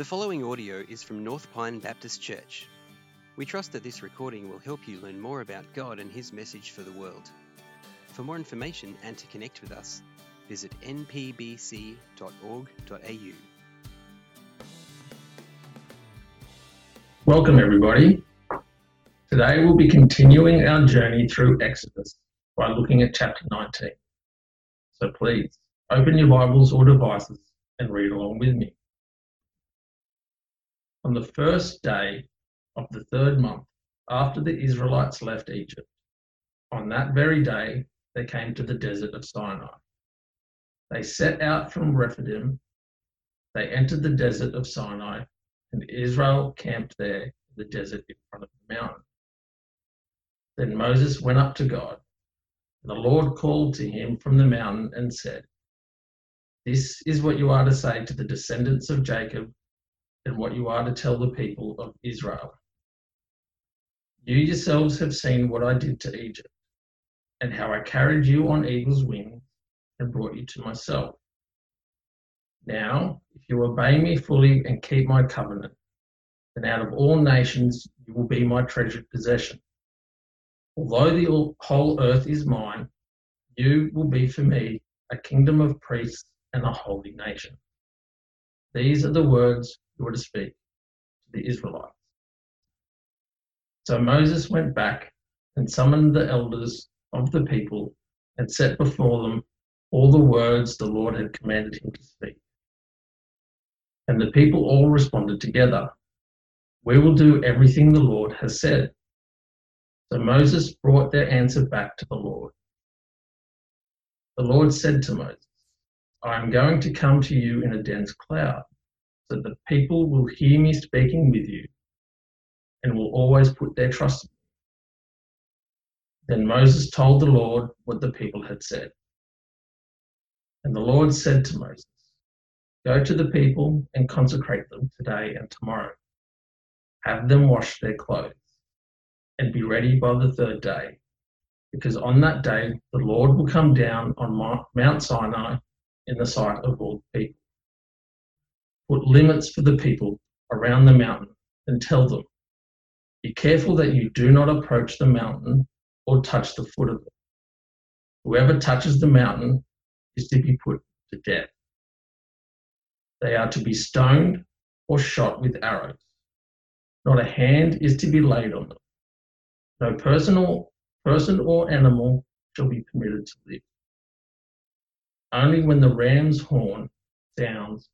The following audio is from North Pine Baptist Church. We trust that this recording will help you learn more about God and His message for the world. For more information and to connect with us, visit npbc.org.au. Welcome, everybody. Today we'll be continuing our journey through Exodus by looking at chapter 19. So please open your Bibles or devices and read along with me. On the first day of the third month after the Israelites left Egypt, on that very day they came to the desert of Sinai. They set out from Rephidim. They entered the desert of Sinai, and Israel camped there in the desert in front of the mountain. Then Moses went up to God. And the Lord called to him from the mountain and said, This is what you are to say to the descendants of Jacob, and what you are to tell the people of Israel. You yourselves have seen what I did to Egypt, and how I carried you on eagle's wings and brought you to myself. Now, if you obey me fully and keep my covenant, then out of all nations you will be my treasured possession. Although the whole earth is mine, you will be for me a kingdom of priests and a holy nation. These are the words are to speak to the Israelites. So Moses went back and summoned the elders of the people and set before them all the words the Lord had commanded him to speak. And the people all responded together, We will do everything the Lord has said. So Moses brought their answer back to the Lord. The Lord said to Moses, I am going to come to you in a dense cloud, so that the people will hear me speaking with you and will always put their trust in me. Then Moses told the Lord what the people had said. And the Lord said to Moses, Go to the people and consecrate them today and tomorrow. Have them wash their clothes and be ready by the third day, because on that day the Lord will come down on Mount Sinai in the sight of all the people. Put limits for the people around the mountain and tell them, Be careful that you do not approach the mountain or touch the foot of it. Whoever touches the mountain is to be put to death. They are to be stoned or shot with arrows. Not a hand is to be laid on them no personal, person or animal shall be permitted to live. Only when the ram's horn sounds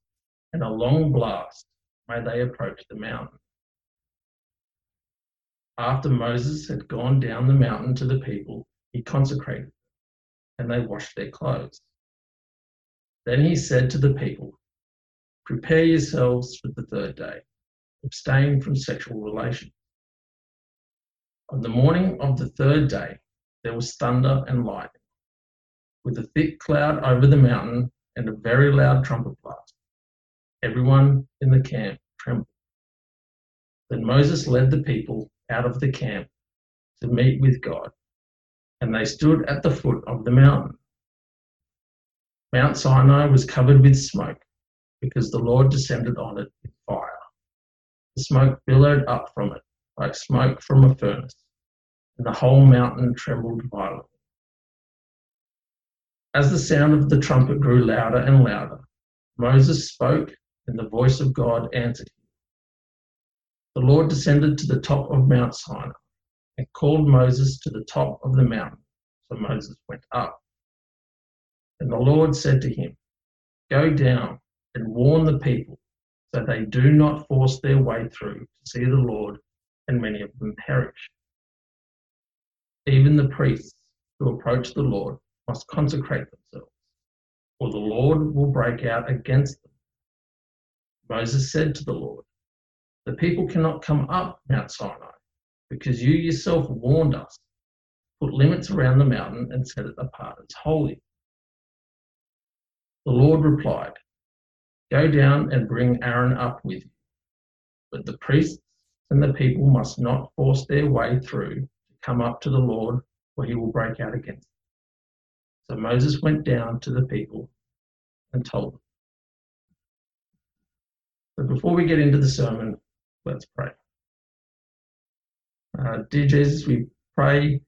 and a long blast may they approach the mountain. After Moses had gone down the mountain to the people, he consecrated them, and they washed their clothes. Then he said to the people, Prepare yourselves for the third day, abstain from sexual relations on the morning of the third day, there was thunder and lightning, with a thick cloud over the mountain and a very loud trumpet blast. Everyone in the camp trembled. Then Moses led the people out of the camp to meet with God, and they stood at the foot of the mountain. Mount Sinai was covered with smoke because the Lord descended on it with fire. The smoke billowed up from it like smoke from a furnace, and the whole mountain trembled violently. As the sound of the trumpet grew louder and louder, Moses spoke, and the voice of God answered him. The Lord descended to the top of Mount Sinai and called Moses to the top of the mountain. So Moses went up. And the Lord said to him, Go down and warn the people so they do not force their way through to see the Lord and many of them perish. Even the priests who approach the Lord must consecrate themselves, or the Lord will break out against them. Moses said to the Lord, The people cannot come up Mount Sinai, because you yourself warned us. Put limits around the mountain and set it apart as holy. The Lord replied, Go down and bring Aaron up with you. But the priests and the people must not force their way through to come up to the Lord, or he will break out against them. So Moses went down to the people and told them. So before we get into the sermon, let's pray. Uh, dear Jesus, we pray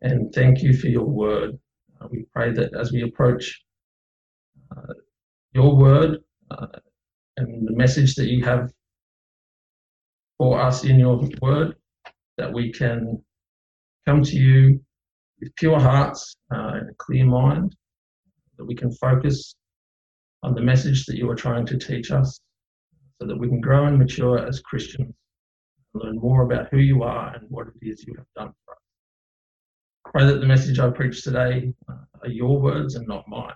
and thank you for your word. Uh, we pray that as we approach uh, your word uh, and the message that you have for us in your word, that we can come to you with pure hearts uh, and a clear mind, that we can focus on the message that you are trying to teach us, so that we can grow and mature as Christians and learn more about who you are and what it is you have done for us. Pray that the message I preach today uh, are your words and not mine,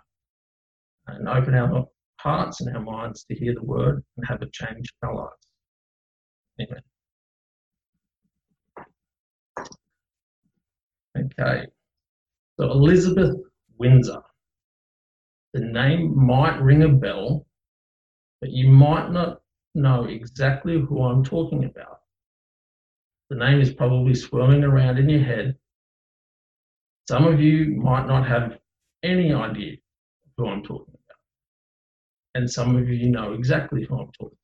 and open our hearts and our minds to hear the word and have it change our lives. Amen. Okay. So Elizabeth Windsor. The name might ring a bell, but you might not know exactly who I'm talking about. The name is probably swirling around in your head. Some of you might not have any idea who I'm talking about. And some of you know exactly who I'm talking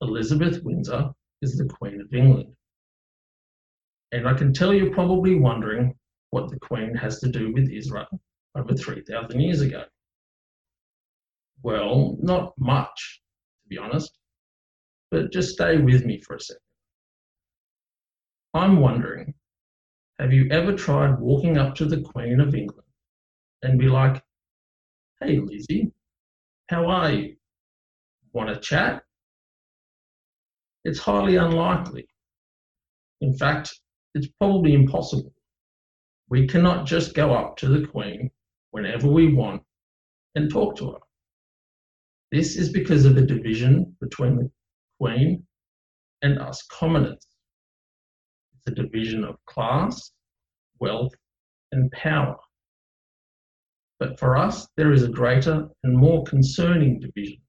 about. Elizabeth Windsor is the Queen of England. And I can tell you're probably wondering what the Queen has to do with Israel over 3,000 years ago. Well, not much, be honest, but just stay with me for a second. I'm wondering have you ever tried walking up to the Queen of England and be like, hey, Lizzie, how are you? Want to chat? It's highly unlikely. In fact, it's probably impossible. We cannot just go up to the Queen whenever we want and talk to her. This is because of a division between the Queen and us commoners. It's a division of class, wealth, and power. But for us, there is a greater and more concerning division.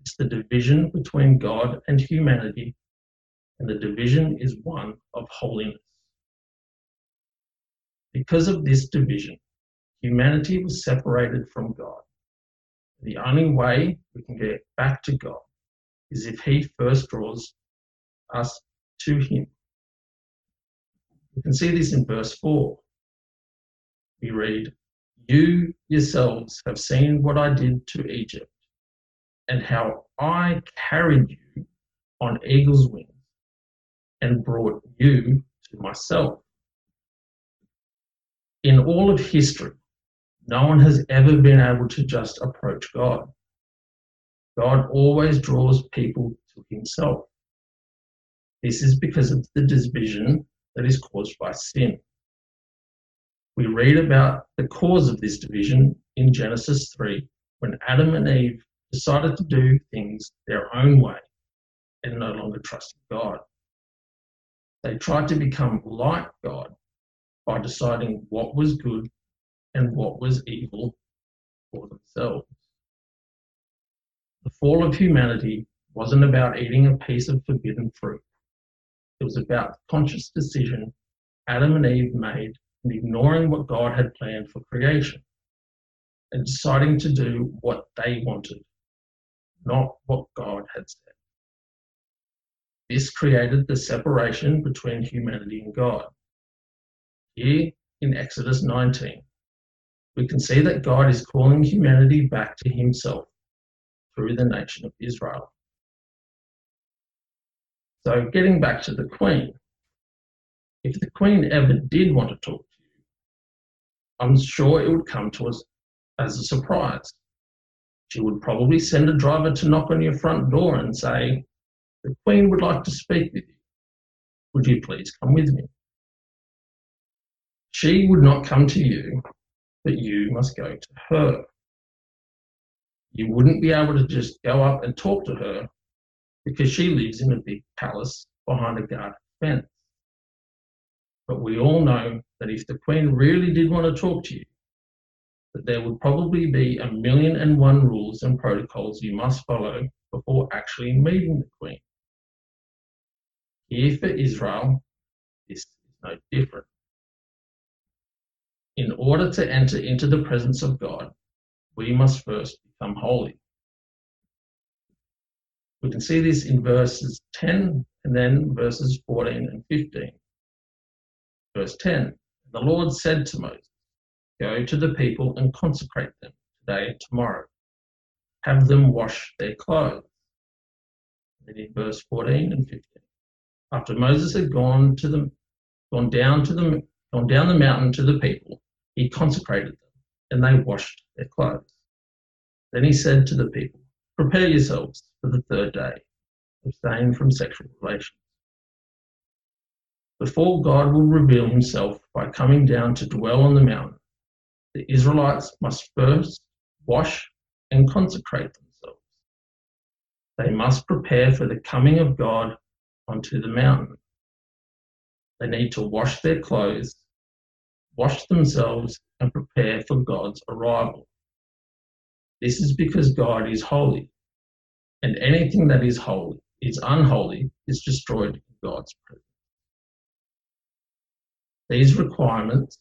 It's the division between God and humanity and the division is one of holiness. Because of this division, humanity was separated from God. The only way we can get back to God is if He first draws us to Him. We can see this in verse 4. We read, You yourselves have seen what I did to Egypt, and how I carried you on eagle's wings and brought you to myself. In all of history, no one has ever been able to just approach God. God always draws people to himself. This is because of the division that is caused by sin. We read about the cause of this division in Genesis 3 when Adam and Eve decided to do things their own way and no longer trusted God. They tried to become like God by deciding what was good and what was evil for themselves. The fall of humanity wasn't about eating a piece of forbidden fruit. It was about the conscious decision Adam and Eve made in ignoring what God had planned for creation and deciding to do what they wanted, not what God had said. This created the separation between humanity and God. Here in Exodus 19, we can see that God is calling humanity back to himself through the nation of Israel. So, getting back to the Queen, if the Queen ever did want to talk to you, I'm sure it would come to us as a surprise. She would probably send a driver to knock on your front door and say, the Queen would like to speak with you. Would you please come with me? She would not come to you, but you must go to her. You wouldn't be able to just go up and talk to her because she lives in a big palace behind a guarded fence. But we all know that if the Queen really did want to talk to you, that there would probably be a million and one rules and protocols you must follow before actually meeting the Queen. Here for Israel, this is no different. In order to enter into the presence of God, we must first become holy. We can see this in verses 10 and then verses 14 and 15. Verse 10 The Lord said to Moses, Go to the people and consecrate them today and tomorrow. Have them wash their clothes. Then in verse 14 and 15. After Moses had gone to the gone down to the gone down the mountain to the people, he consecrated them, and they washed their clothes. Then he said to the people, Prepare yourselves for the third day, abstain from sexual relations. Before God will reveal himself by coming down to dwell on the mountain, the Israelites must first wash and consecrate themselves. They must prepare for the coming of God onto the mountain. They need to wash their clothes, wash themselves, and prepare for God's arrival. This is because God is holy, and anything that is holy is unholy is destroyed in God's presence. These requirements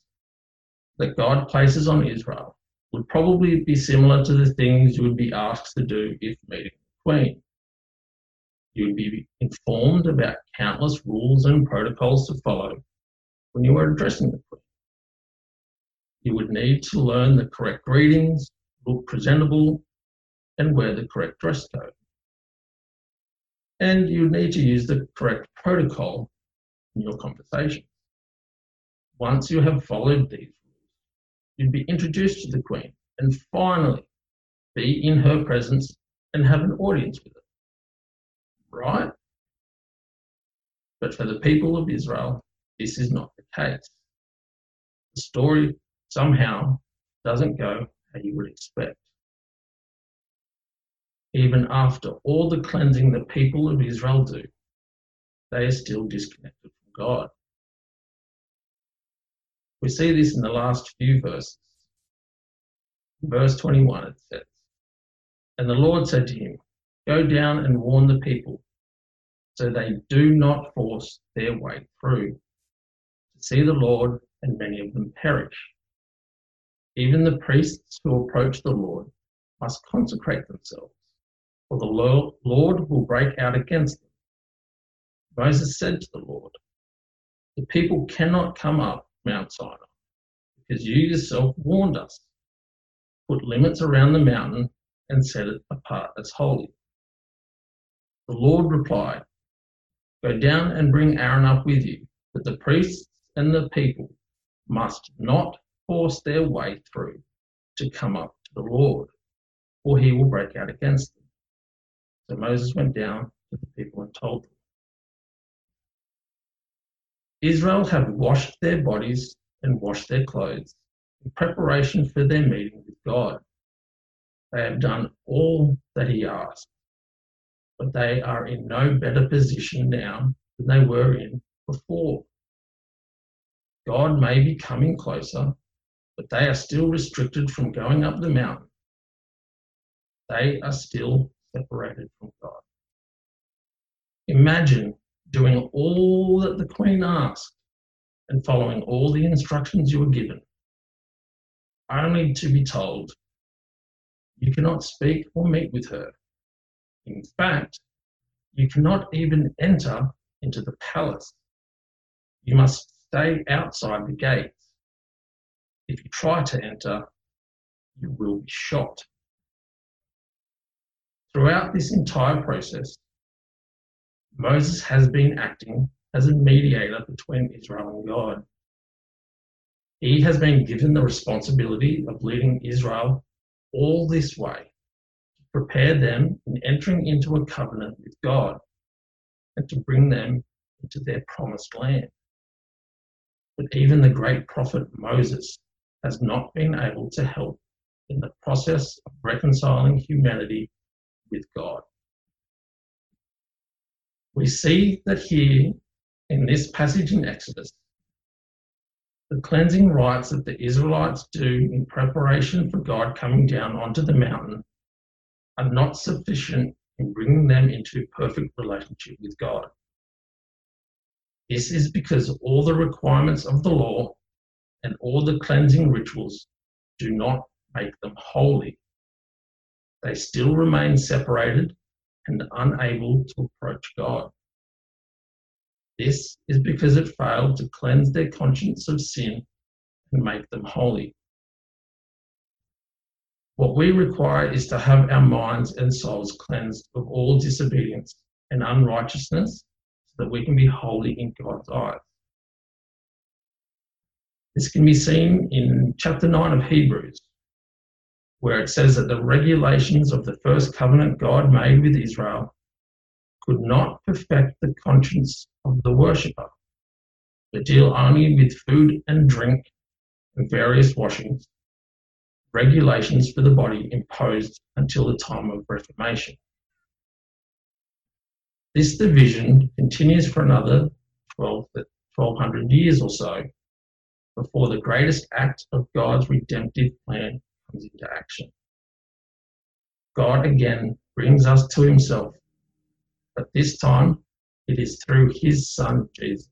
that God places on Israel would probably be similar to the things you would be asked to do if meeting the Queen. You would be informed about countless rules and protocols to follow when you are addressing the. You would need to learn the correct greetings, look presentable, and wear the correct dress code. And you need to use the correct protocol in your conversation. Once you have followed these rules, you'd be introduced to the Queen and finally be in her presence and have an audience with her right? But for the people of Israel, this is not the case. The story somehow doesn't go how you would expect. Even after all the cleansing the people of Israel do, they are still disconnected from God. We see this in the last few verses. In verse 21 it says, And the Lord said to him, Go down and warn the people, so they do not force their way through. To see the Lord, and many of them perish. Even the priests who approach the Lord must consecrate themselves, for the Lord will break out against them. Moses said to the Lord, The people cannot come up Mount Sinai, because you yourself warned us. Put limits around the mountain and set it apart as holy. The Lord replied, Go down and bring Aaron up with you, but the priests and the people must not force their way through to come up to the Lord, or he will break out against them. So Moses went down to the people and told them. Israel have washed their bodies and washed their clothes in preparation for their meeting with God. They have done all that he asked but they are in no better position now than they were in before. God may be coming closer, but they are still restricted from going up the mountain. They are still separated from God. Imagine doing all that the Queen asked and following all the instructions you were given, only to be told you cannot speak or meet with her in fact, you cannot even enter into the palace. You must stay outside the gates. If you try to enter, you will be shot. Throughout this entire process, Moses has been acting as a mediator between Israel and God. He has been given the responsibility of leading Israel all this way to prepare them in entering into a covenant with God and to bring them into their promised land. But even the great prophet Moses has not been able to help in the process of reconciling humanity with God. We see that here in this passage in Exodus, the cleansing rites that the Israelites do in preparation for God coming down onto the mountain are not sufficient in bringing them into perfect relationship with God. This is because all the requirements of the law and all the cleansing rituals do not make them holy. They still remain separated and unable to approach God. This is because it failed to cleanse their conscience of sin and make them holy. What we require is to have our minds and souls cleansed of all disobedience and unrighteousness so that we can be holy in God's eyes. This can be seen in chapter 9 of Hebrews, where it says that the regulations of the first covenant God made with Israel could not perfect the conscience of the worshipper, but deal only with food and drink and various washings, regulations for the body imposed until the time of Reformation. This division continues for another 12, 1200 years or so before the greatest act of God's redemptive plan comes into action. God again brings us to himself, but this time it is through his Son Jesus.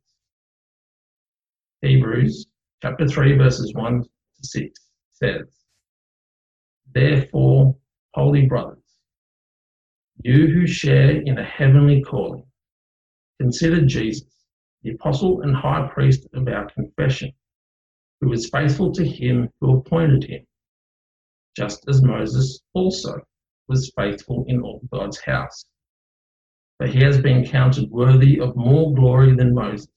Hebrews chapter 3, verses 1 to 6 says, Therefore, holy brothers, you who share in a heavenly calling, consider Jesus, the apostle and high priest of our confession, who was faithful to him who appointed him just as Moses also was faithful in all God's house. For he has been counted worthy of more glory than Moses,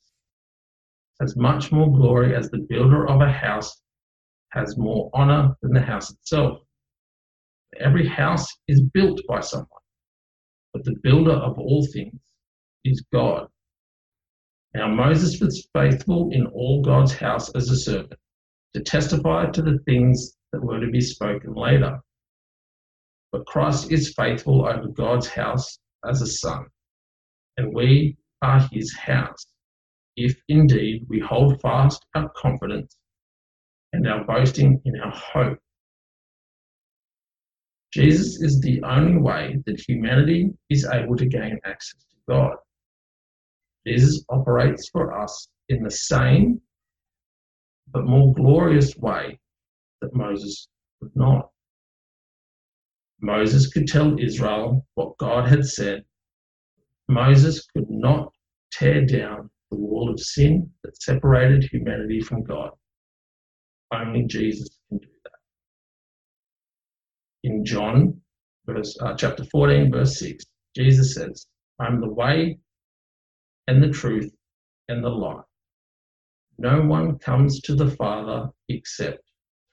as much more glory as the builder of a house has more honor than the house itself. Every house is built by someone, but the builder of all things is God. Now Moses was faithful in all God's house as a servant, to testify to the things that were to be spoken later. But Christ is faithful over God's house as a son, and we are his house, if indeed we hold fast our confidence and our boasting in our hope. Jesus is the only way that humanity is able to gain access to God. Jesus operates for us in the same but more glorious way that Moses could not. Moses could tell Israel what God had said. Moses could not tear down the wall of sin that separated humanity from God. Only Jesus can do that. In John, verse, uh, chapter 14, verse 6, Jesus says, I'm the way and the truth and the life. No one comes to the Father except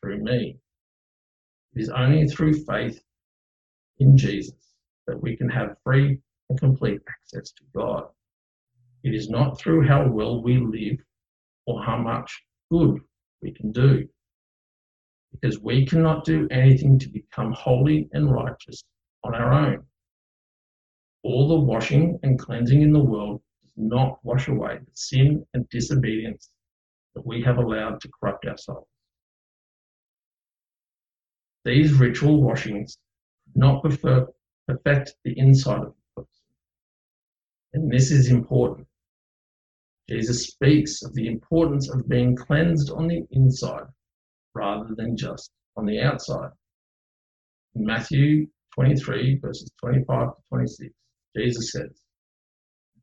through me. It is only through faith in Jesus that we can have free and complete access to God. It is not through how well we live or how much good we can do. Because we cannot do anything to become holy and righteous on our own. All the washing and cleansing in the world not wash away the sin and disobedience that we have allowed to corrupt our souls. These ritual washings do not prefer, affect the inside of the person. And this is important. Jesus speaks of the importance of being cleansed on the inside rather than just on the outside. In Matthew 23, verses 25 to 26, Jesus says,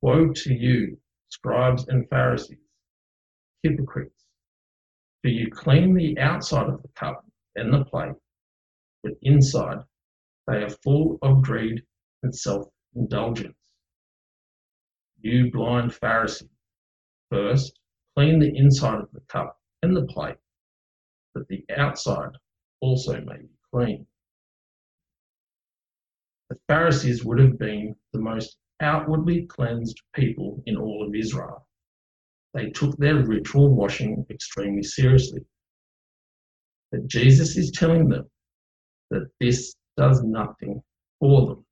Woe to you, scribes and Pharisees, hypocrites, for you clean the outside of the cup and the plate but inside they are full of greed and self-indulgence. You blind Pharisee, first clean the inside of the cup and the plate, that the outside also may be clean. The Pharisees would have been the most outwardly cleansed people in all of Israel. They took their ritual washing extremely seriously. But Jesus is telling them that this does nothing for them.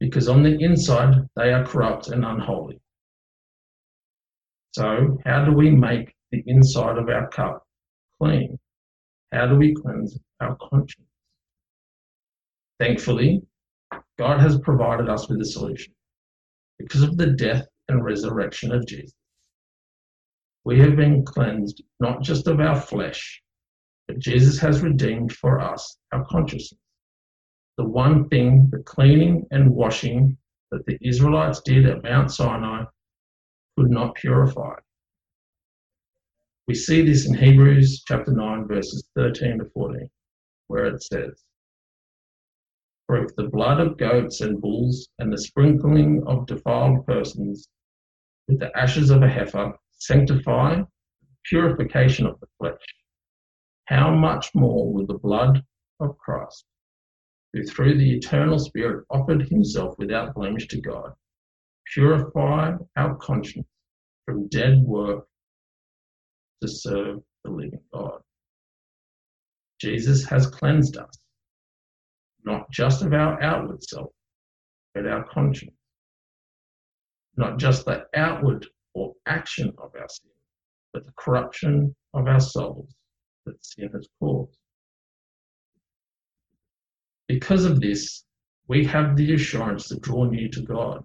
Because on the inside, they are corrupt and unholy. So, how do we make the inside of our cup clean? How do we cleanse our conscience? Thankfully, God has provided us with a solution. Because of the death and resurrection of Jesus, we have been cleansed not just of our flesh, but Jesus has redeemed for us our consciousness. the one thing, the cleaning and washing that the Israelites did at Mount Sinai could not purify. We see this in Hebrews chapter 9, verses 13 to 14, where it says, If the blood of goats and bulls and the sprinkling of defiled persons with the ashes of a heifer sanctify the purification of the flesh, how much more will the blood of Christ, who through the eternal Spirit offered himself without blemish to God, purify our conscience from dead work to serve the living God. Jesus has cleansed us, not just of our outward self, but our conscience. Not just the outward or action of our sin, but the corruption of our souls that sin has caused. Because of this, we have the assurance to draw near to God.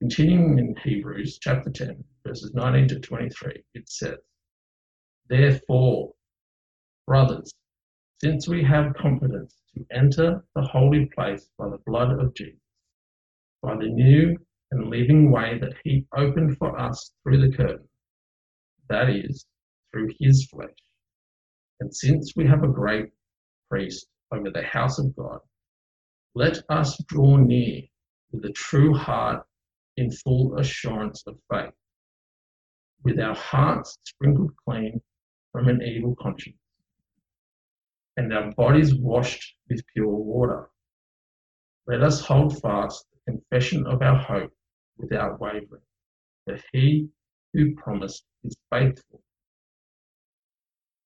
Continuing in Hebrews chapter 10, verses 19 to 23, it says, Therefore, brothers, since we have confidence enter the holy place by the blood of Jesus, by the new and living way that he opened for us through the curtain, that is, through his flesh. And since we have a great priest over the house of God, let us draw near with a true heart in full assurance of faith, with our hearts sprinkled clean from an evil conscience, and our bodies washed with pure water. Let us hold fast the confession of our hope without wavering, for he who promised is faithful.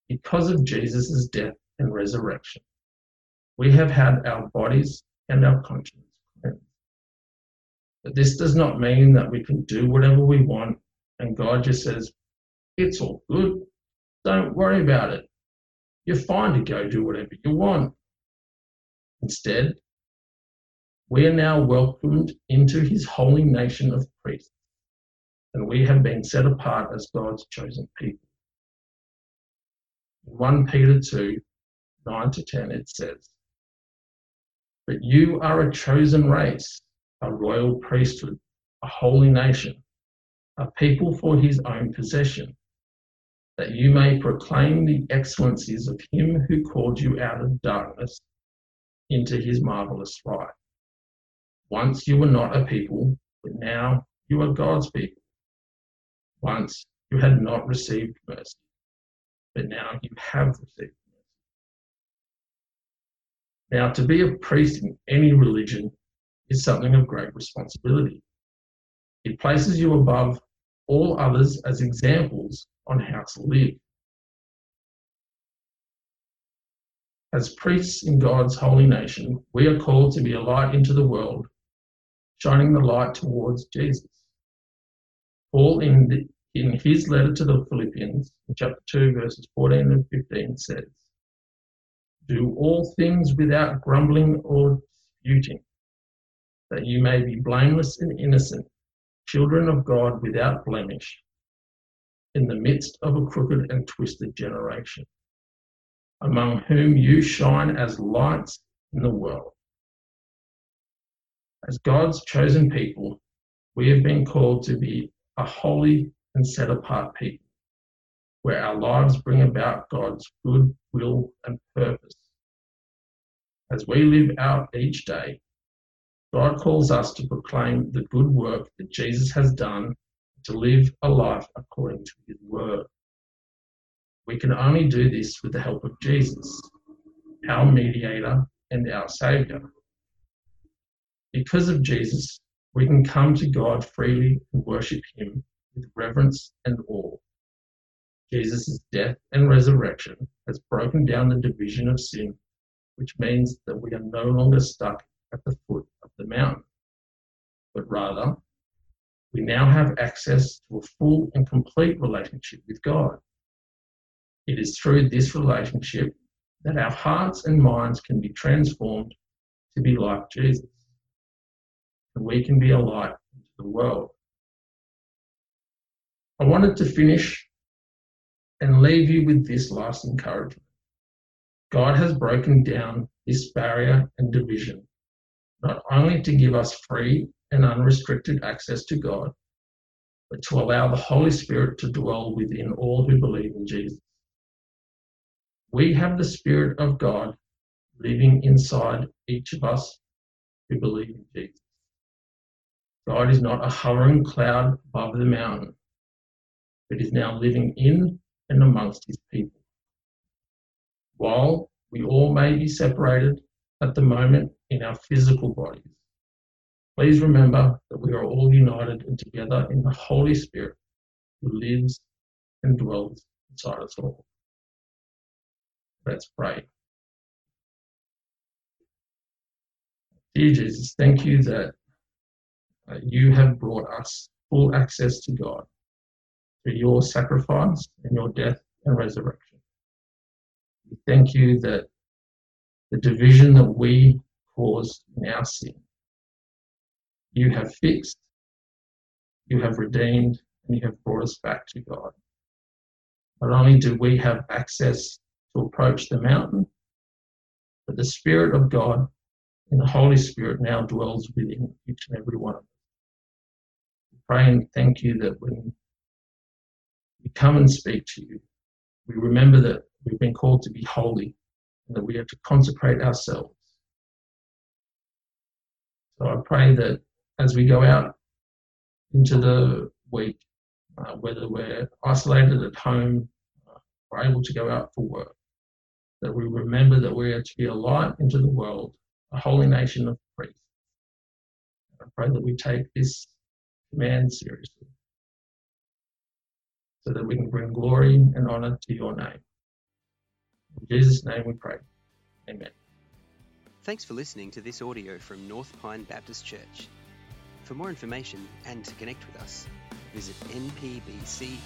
Because of Jesus' death and resurrection, we have had our bodies and our conscience cleansed. But this does not mean that we can do whatever we want and God just says, it's all good. Don't worry about it. You're fine to go do whatever you want. Instead, we are now welcomed into his holy nation of priests, and we have been set apart as God's chosen people. In 1 Peter 2 9 to 10, it says, But you are a chosen race, a royal priesthood, a holy nation, a people for his own possession that you may proclaim the excellencies of him who called you out of darkness into his marvelous light. Once you were not a people, but now you are God's people. Once you had not received mercy, but now you have received mercy. Now, to be a priest in any religion is something of great responsibility. It places you above all others as examples on how to live. As priests in God's holy nation, we are called to be a light into the world, shining the light towards Jesus. Paul, in, the, in his letter to the Philippians, chapter 2, verses 14 and 15, says, Do all things without grumbling or disputing, that you may be blameless and innocent, children of God without blemish, in the midst of a crooked and twisted generation, among whom you shine as lights in the world. As God's chosen people, we have been called to be a holy and set apart people, where our lives bring about God's good will and purpose. As we live out each day, God calls us to proclaim the good work that Jesus has done to live a life according to his word. We can only do this with the help of Jesus, our mediator and our Saviour. Because of Jesus, we can come to God freely and worship him with reverence and awe. Jesus' death and resurrection has broken down the division of sin, which means that we are no longer stuck at the foot of the mountain, but rather we now have access to a full and complete relationship with God. It is through this relationship that our hearts and minds can be transformed to be like Jesus. And we can be a light into the world. I wanted to finish and leave you with this last encouragement. God has broken down this barrier and division, not only to give us free and unrestricted access to God, but to allow the Holy Spirit to dwell within all who believe in Jesus. We have the Spirit of God living inside each of us who believe in Jesus. God is not a hovering cloud above the mountain, but is now living in and amongst his people. While we all may be separated at the moment in our physical bodies, please remember that we are all united and together in the Holy Spirit who lives and dwells inside us all. Let's pray. Dear Jesus, thank you that uh, you have brought us full access to God through your sacrifice and your death and resurrection. We thank you that the division that we caused in our sin, you have fixed, you have redeemed, and you have brought us back to God. Not only do we have access to approach the mountain, but the Spirit of God and the Holy Spirit now dwells within each and every one of us. We pray and thank you that when we come and speak to you, we remember that we've been called to be holy and that we have to consecrate ourselves. So I pray that as we go out into the week, uh, whether we're isolated at home uh, or able to go out for work, that we remember that we are to be a light into the world a holy nation of priests. I pray that we take this command seriously so that we can bring glory and honor to your name. In Jesus' name we pray. Amen. Thanks for listening to this audio from North Pine Baptist Church. For more information and to connect with us, visit npbc.org.au.